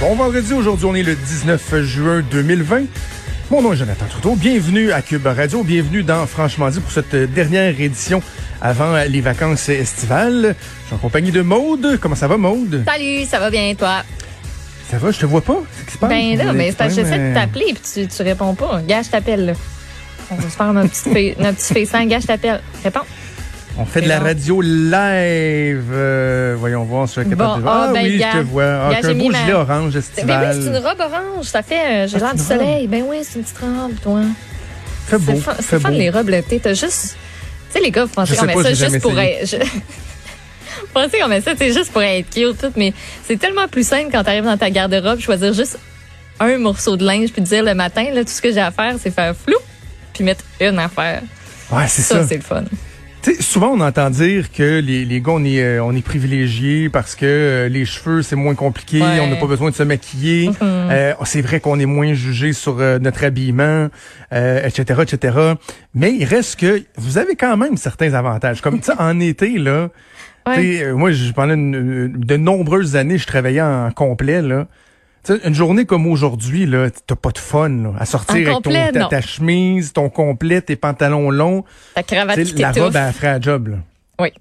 Bon vendredi, aujourd'hui on est le 19 juin 2020. Mon nom est Jonathan Trudeau. Bienvenue à Cube Radio. Bienvenue dans Franchement dit pour cette dernière édition avant les vacances estivales. Je suis en compagnie de Maude. Comment ça va, Maude? Salut, ça va bien, toi? Ça va, je te vois pas. C'est qui se passe? Ben là, mais parce que j'essaie de euh, t'appeler puis tu, tu réponds pas. Gars, je t'appelle, là. On va se faire notre petit, notre petit. Gars, je t'appelle. Réponds. On fait de la radio live. Euh, voyons voir suis capable Bon, voir. ah, ben, oui, gars. je te vois. Ah, Gars, un beau mis ma- gilet orange Ben estival. oui, c'est une robe orange. Ça fait, euh, j'ai Ah, l'air c'est du soleil. Ben oui, c'est une petite robe, toi. Fait beau. C'est fun, les robes l'été. T'as juste. Tu sais, les gars, vous pensez qu'on met ça juste pour être. je- Vous pensez qu'on met ça, c'est juste pour être cute, tout, mais c'est tellement plus simple quand t'arrives dans ta garde-robe, choisir juste un morceau de linge puis te dire le matin, là, tout ce que j'ai à faire, c'est faire flou puis mettre une affaire. Ouais, c'est Ça, ça. c'est le fun. Tu sais, souvent, on entend dire que les, les gars, on est, euh, on est privilégiés parce que euh, les cheveux, c'est moins compliqué, Ouais. on n'a pas besoin de se maquiller. Mhm. Euh, c'est vrai qu'on est moins jugé sur euh, notre habillement, euh, etc., etc. Mais il reste que vous avez quand même certains avantages. Comme ça, en été, là, Ouais. moi, je- pendant une- de nombreuses années, je travaillais en complet, là. Tu une journée comme aujourd'hui, là, t'as pas de fun là, à sortir avec ton, ta, chemise, ton complet, tes pantalons longs. Ta cravate Tu qui la robe, elle ferait la job. Là. Oui,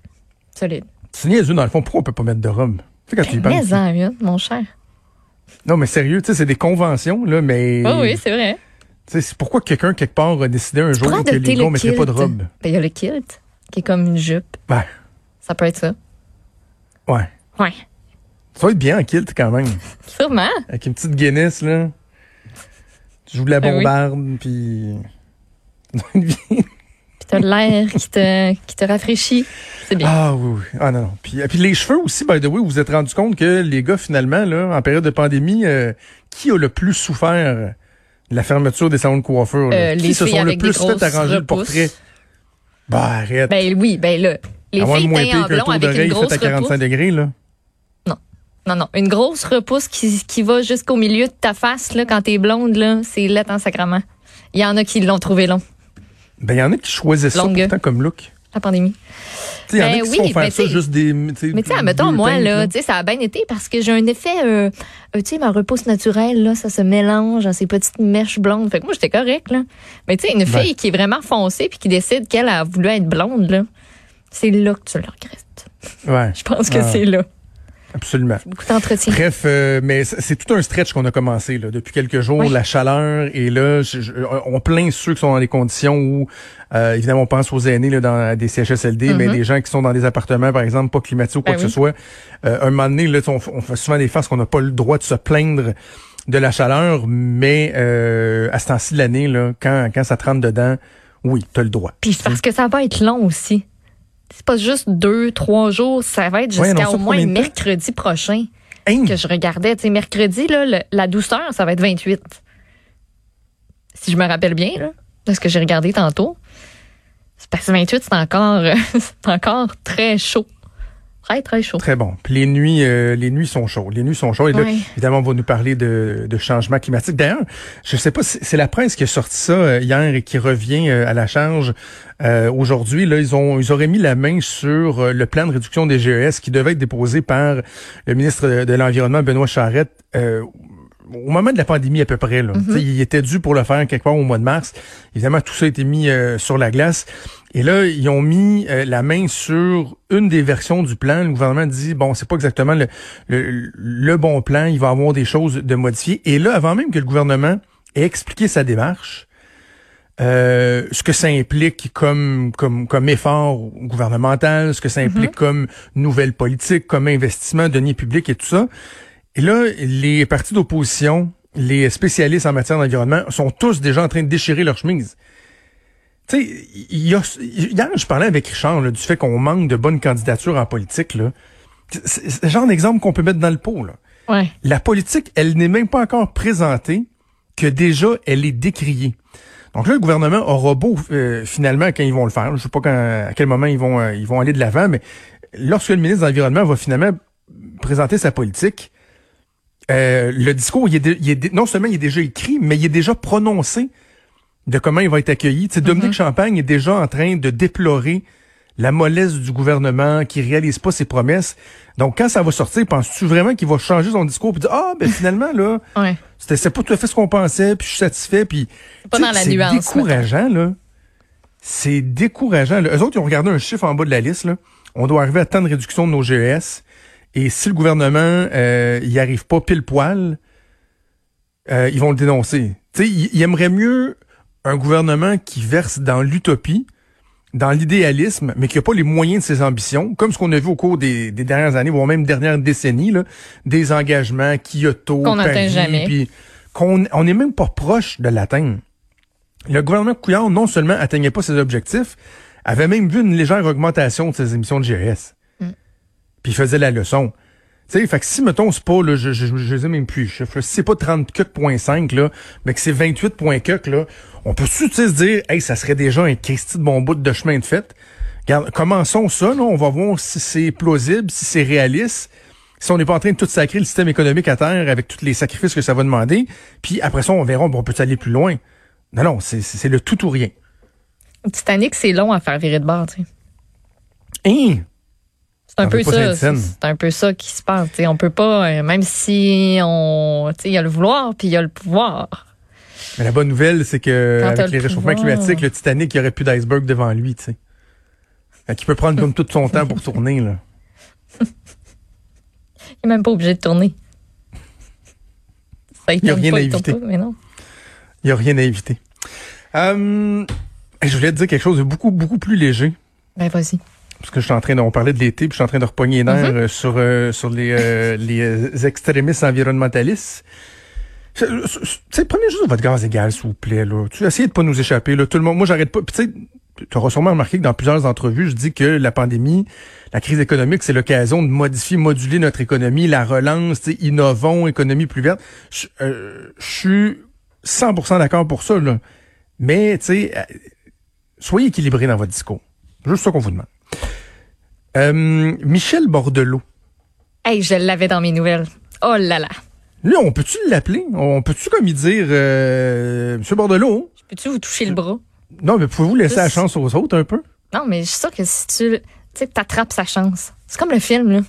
solide. C'est niaiseux, dans le fond. Pourquoi on peut pas mettre de robe? Tu sais, quand tu y penses. Mais en une, mon cher. Non, mais sérieux, tu sais, c'est des conventions, là, mais. Oh oui, c'est vrai. Tu sais, pourquoi quelqu'un, quelque part, a décidé un Tu jour que les gars le mettraient pas de robe. Ben, il y a le kilt, qui est comme une jupe. Ben, Ça peut être ça. ouais. Ouais. Ça va être bien en kilt, quand même. Sûrement. Avec une petite Guinness, là. Tu joues de la Ah bombarde, puis. Puis t'as l'air qui te, qui te rafraîchit. C'est bien. Ah oui, oui. Ah non, non. Puis, puis les cheveux aussi, by the way, vous vous êtes rendu compte que les gars, finalement, là, en période de pandémie, euh, qui a le plus souffert de la fermeture des salons de coiffure? Euh, qui les se sont le plus fait arranger le portrait? Bah, arrête. Ben oui, ben là. Les filles teintes en blond tour avec une d'oreille grosse fait à 45 repousse. degrés, là. Non, non. Une grosse repousse qui, qui va jusqu'au milieu de ta face, là, quand t'es blonde, là, c'est laid en sacrament. Il y en a qui l'ont trouvé long, Ben, il y en a qui choisissent ça Longue. pourtant comme look. la pandémie. Il y en a Ben qui oui, font faire mais ça tu sais- juste des. Mais tu sais, mettons, deux moi, teintes, là, tu sais, ça a bien été parce que j'ai un effet, euh, euh, tu sais, ma repousse naturelle, là, ça se mélange dans ces petites mèches blondes. Fait que moi, j'étais correct, là. Mais tu sais, une Ben. fille qui est vraiment foncée puis qui décide qu'elle a voulu être blonde, là, c'est là que tu le regrettes. Ouais, Je pense que Ah. c'est là. Absolument. Beaucoup d'entretien. Bref, euh, mais c'est tout un stretch qu'on a commencé là, depuis quelques jours. Oui. La chaleur et là, je- je- on plaint ceux qui sont dans des conditions où, euh, évidemment, on pense aux aînés là, dans des CHSLD, mais Mhm. des gens qui sont dans des appartements, par exemple, pas climatisés ou quoi Ben que oui. ce soit. Euh, un moment donné, là, on, fait souvent des faces qu'on n'a pas le droit de se plaindre de la chaleur, mais euh, à ce temps-ci de l'année, là, quand, quand ça te rentre dedans, oui, tu as le droit. Puis parce que ça va être long aussi. C'est pas juste deux, trois jours, ça va être jusqu'à au moins mercredi prochain Hein? que je regardais. Tu sais, mercredi, là, le- la douceur, ça va être 28. Si je me rappelle bien, là, de ce que j'ai regardé tantôt. C'est parce que 28, c'est encore, c'est encore très chaud. Très, très chaud. Très bon. Puis les nuits, euh, les nuits sont chaudes. Les nuits sont chaudes. Et là, évidemment, on va nous parler de, de changement climatique. D'ailleurs, je sais pas, si- c'est la presse qui a sorti ça euh, hier et qui revient euh, à la charge euh, aujourd'hui. Là, ils ont, ils auraient mis la main sur euh, le plan de réduction des GES qui devait être déposé par le ministre de, de l'environnement Benoît Charette. euh, au moment de la pandémie à peu près, là. Tu sais, il était dû pour le faire quelque part au mois de mars. Évidemment, tout ça a été mis euh, sur la glace. Et là, ils ont mis euh, la main sur une des versions du plan. Le gouvernement dit, bon, c'est pas exactement le, le, le bon plan. Il va y avoir des choses de modifier. Et là, avant même que le gouvernement ait expliqué sa démarche, euh, ce que ça implique comme, comme, comme effort gouvernemental, ce que ça implique comme nouvelle politique, comme investissement, deniers publics et tout ça. Et là, les partis d'opposition, les spécialistes en matière d'environnement sont tous déjà en train de déchirer leur chemise. Tu sais, il y a, hier, je parlais avec Richard là, du fait qu'on manque de bonnes candidatures en politique. là. C'est c'est le genre d'exemple qu'on peut mettre dans le pot. Là. Ouais. La politique, elle n'est même pas encore présentée que déjà elle est décriée. Donc là, le gouvernement aura beau euh, finalement quand ils vont le faire. Je sais pas quand, à quel moment ils vont euh, ils vont aller de l'avant, mais lorsque le ministre de l'environnement va finalement présenter sa politique, euh, le discours, il est, il est non seulement il est déjà écrit, mais il est déjà prononcé de comment il va être accueilli. Tu sais, Dominique Champagne est déjà en train de déplorer la mollesse du gouvernement qui réalise pas ses promesses. Donc, quand ça va sortir, penses-tu vraiment qu'il va changer son discours et dire, ah, ben finalement, là, Ouais. c'était c'est pas tout à fait ce qu'on pensait, puis je suis satisfait, puis... Pas dans la c'est nuance, décourageant, là. C'est décourageant. là. Eux autres, ils ont regardé un chiffre en bas de la liste, là. On doit arriver à tant de réduction de nos GES. Et si le gouvernement euh, y arrive pas pile poil, euh, ils vont le dénoncer. Tu sais, ils aimeraient mieux un gouvernement qui verse dans l'utopie, dans l'idéalisme, mais qui n'a pas les moyens de ses ambitions, comme ce qu'on a vu au cours des, des dernières années, voire même dernières décennies, là, des engagements, Kyoto, Qu'on n'atteint jamais. puis qu'on on n'est même pas proche de l'atteindre. Le gouvernement Couillard, non seulement atteignait pas ses objectifs, avait même vu une légère augmentation de ses émissions de GS. Puis il faisait la leçon. Tu sais, fait que si, mettons, c'est pas, là, je, je, je ai même plus, là. si c'est pas 34.5, là, mais que c'est 28 points quelques, là, on peut-tu, tu sais, se dire, hey, ça serait déjà un Christy de bon bout de chemin de fait? Regarde, commençons ça, là, on va voir si c'est plausible, si c'est réaliste, si on n'est pas en train de tout sacrer le système économique à terre avec tous les sacrifices que ça va demander. Puis après ça, on verra, bon, on peut aller plus loin. Non, non, c'est, c'est c'est le tout ou rien. Titanic, c'est long à faire virer de bord, tu sais. Hein? C'est un peu ça. C'est un peu ça qui se passe. tu sais. On peut pas, euh, même si on, il y a le vouloir puis il y a le pouvoir. Mais la bonne nouvelle, c'est que Quand avec le les réchauffements pouvoir. climatiques, le Titanic, il n'y aurait plus d'iceberg devant lui, tu sais. Qu'il peut prendre comme tout son temps pour tourner, là. Il est même pas obligé de tourner. Ça, Il y a rien à éviter. pas, mais non. Il n'y a rien à éviter. Euh, je voulais te dire quelque chose de beaucoup, beaucoup plus léger. Ben, vas-y. Parce que je suis en train de, on parlait de l'été, puis je suis en train de repogner les nerfs Mhm. euh, sur, euh, sur les, euh, les euh, extrémistes environnementalistes. Je- je- je- Tu sais, prenez juste votre gaz égal, s'il vous plaît, là. Tu essayez de pas nous échapper, là. Tout le monde, moi, j'arrête pas. Tu auras sûrement remarqué que dans plusieurs entrevues, je dis que la pandémie, la crise économique, c'est l'occasion de modifier, moduler notre économie, la relance, innovons, économie plus verte. Je euh, suis 100% d'accord pour ça, là. Mais, tu sais, soyez équilibrés dans votre discours. Juste ça qu'on vous demande. Euh, Michel Bordelot. Hey, je l'avais dans mes nouvelles. Oh là là. Lui, on peut-tu l'appeler? On peut-tu comme y dire euh, Monsieur Bordelot? Peux-tu vous toucher le bras? Non, mais pouvez-vous laisser la chance aux autres un peu? Non, mais je suis sûre que si tu, tu sais, t'attrapes sa chance. C'est comme le film, là.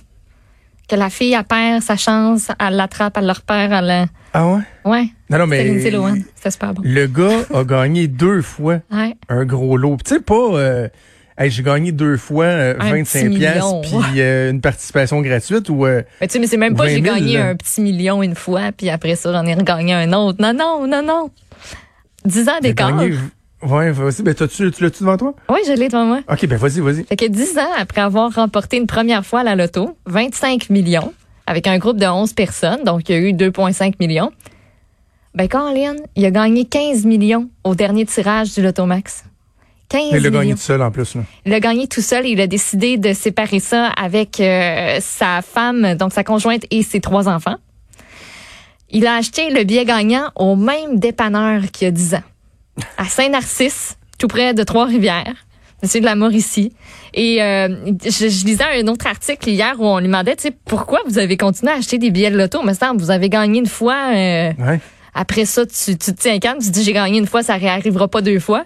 Que la fille, elle perd sa chance, elle l'attrape, elle le repère, elle la... Ah ouais? Ouais. Non, non, mais Lohan. C'était super bon. le gars a gagné deux fois Ouais. un gros lot. Tu sais, pas... Euh, hey, j'ai gagné deux fois euh, Un 25 petit piastres million. puis euh, une participation gratuite ou... euh, Mais tu sais, mais c'est même pas 20 j'ai 000, gagné là. un petit million une fois, puis après ça, j'en ai regagné un autre. Non, non, non, non. 10 ans d'écart. Ouais, vas-y. Ben, t'as-tu, tu l'as-tu devant toi? Oui, je l'ai devant moi. OK, ben vas-y, vas-y. Fait que 10 ans après avoir remporté une première fois la loto, 25 millions, avec un groupe de 11 personnes, donc il y a eu 2,5 millions. Ben, Colin, il a gagné 15 millions au dernier tirage du Lotomax. 15 Il l'a gagné tout seul en plus. Là. Il a gagné tout seul et il a décidé de séparer ça avec euh, sa femme, donc sa conjointe et ses trois enfants. Il a acheté le billet gagnant au même dépanneur qu'il y a 10 ans, à Saint-Narcisse, tout près de Trois-Rivières. Monsieur de la Mauricie. Et euh, je, je lisais un autre article hier où on lui demandait, tu sais, pourquoi vous avez continué à acheter des billets de loto? Mais ça, vous avez gagné une fois. euh, Ouais. après ça, tu, tu te tiens calme, tu te dis j'ai gagné une fois, ça réarrivera pas deux fois.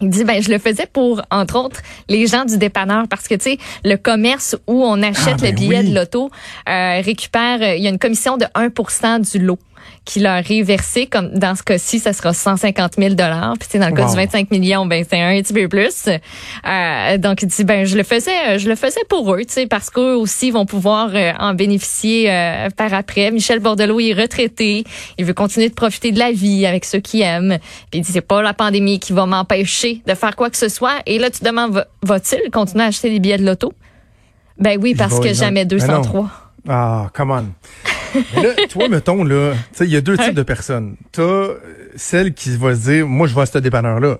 Il dit ben je le faisais pour entre autres les gens du dépanneur parce que tu sais le commerce où on achète Ah, ben le billet oui. de l'auto euh, récupère euh, il y a une commission de 1% du lot qui leur est versé comme dans ce cas-ci ça sera 150 000 dollars. Puis dans le cas Wow. du 25 millions ben c'est un petit peu plus. Euh, donc il dit ben je le faisais je le faisais pour eux tu sais parce qu'eux aussi vont pouvoir euh, en bénéficier euh, par après. Michel Bordelot est retraité. Il veut continuer de profiter de la vie avec ceux qui aiment. Puis il dit c'est pas la pandémie qui va m'empêcher de faire quoi que ce soit. Et là tu te demandes va- va-t-il continuer à acheter des billets de loto ben oui parce que jamais Ben non. 203 Ah, come on. Mais là, toi, mettons, là, tu sais, il y a deux types de personnes. T'as euh, celle qui va se dire, moi, je vais à ce dépanneur-là.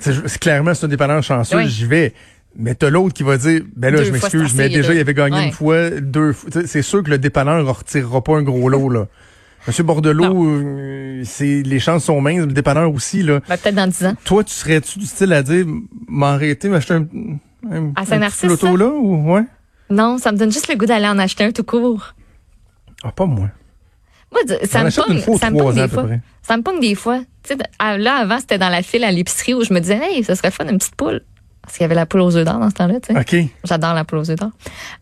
C'est c'est clairement, c'est un dépanneur chanceux, Oui. j'y vais. Mais t'as l'autre qui va dire, ben là, Deux je m'excuse, mais déjà, il avait gagné Ouais. une fois, deux fois. C'est sûr que le dépanneur ne retirera pas un gros lot, là. Monsieur Bordelot, euh, c'est, les chances sont minces, le dépanneur aussi, là. ben, peut-être dans 10 ans Toi, tu serais-tu du style à dire, m'arrêter, m'acheter un, un, À un petit loto là, ou, ouais? non ça me donne juste le goût d'aller en acheter un tout court Ah, pas moi. Moi, ça me pogne, fois ça me pogne des fois. Ça me pogne des fois. Là, avant, c'était dans la file à l'épicerie où je me disais, hey, ça serait fun, une petite poule. Parce qu'il y avait la poule aux œufs d'or dans ce temps-là, tu sais. OK. J'adore la poule aux œufs d'or.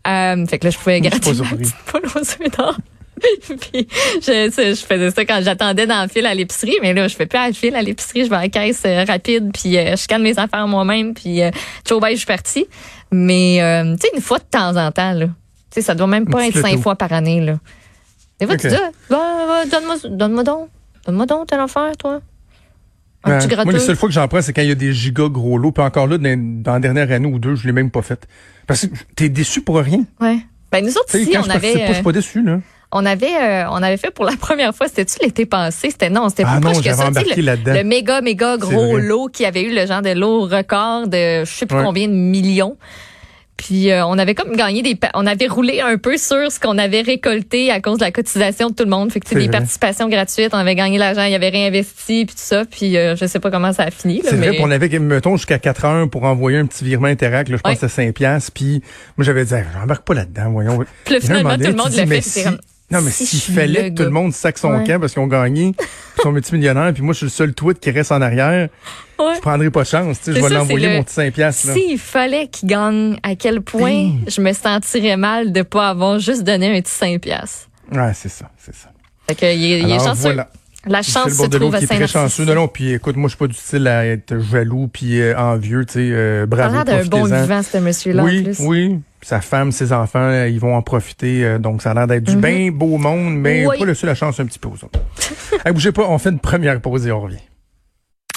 Euh, fait que là, je pouvais gratter ma petite poule aux œufs d'or. Puis je, je faisais ça quand j'attendais dans le fil à l'épicerie, mais là, je fais plus à le fil à l'épicerie, je vais à la caisse euh, rapide, puis euh, je scanne mes affaires moi-même, puis euh, ciao, bye, je suis partie. Mais, tu sais, une fois de temps en temps, là. Tu sais, ça doit même pas être cinq fois par année, là. Des fois, tu Ok. dis, ah, va, va, donne-moi, donne-moi donc. Donne-moi donc telle affaire, toi. Un petit Moi, gratteux. les seules fois que j'en prends, c'est quand il y a des gigas gros lots. Puis encore là, dans, dans la dernière année ou deux, je l'ai même pas fait. Parce que t'es déçu pour rien. Ouais. Ben, nous autres, Tu ici, on avait, pas, je suis euh, pas déçu, là. on avait, euh, on avait fait pour la première fois, c'était-tu l'été passé? C'était, non, c'était Ah plus non, proche que j'avais ça. Tu le- le méga, méga gros lot qui avait eu le genre de lot record de je sais plus Ouais. combien de millions. Puis euh, on avait comme gagné des on avait roulé un peu sur ce qu'on avait récolté à cause de la cotisation de tout le monde. Fait que tu sais, des vrai. participations gratuites, on avait gagné l'argent, il avait réinvesti puis tout ça. Puis euh, je sais pas comment ça a fini. C'est vrai, mais on avait, mettons, jusqu'à 4 heures pour envoyer un petit virement Interact, là, je pense Ouais. c'était 5 piastres. Puis moi, j'avais dit, j'embarque pas là-dedans, voyons. Puis finalement, tout le monde l'a fait. Non, mais si s'il fallait que tout le monde sac son Ouais. camp parce qu'ils ont gagné, ils sont multimillionnaires, puis moi, je suis le seul tweet qui reste en arrière, Ouais. je prendrai pas de chance. Tu sais, je vais l'envoyer, le- mon petit 5 piastres. là. S'il fallait qu'il gagne, à quel point je me sentirais mal de pas avoir juste donné un petit 5 piastres? Ouais, c'est ça, c'est ça. Fait que il, est- il est chanceux. voilà. La chance se trouve à qui est très chanceux. Non, non, puis écoute, moi, je suis pas du style à être jaloux puis euh, envieux, tu sais, euh, bravo, l'air d'un bon profitez-en. vivant, ce monsieur-là, en Oui, plus. oui. Sa femme, ses enfants, euh, ils vont en profiter. euh, donc, ça a l'air d'être du Mhm. bien beau monde, mais Oui. pas laisser la chance un petit peu aux autres. hey, bougez pas, on fait une première pause et on revient.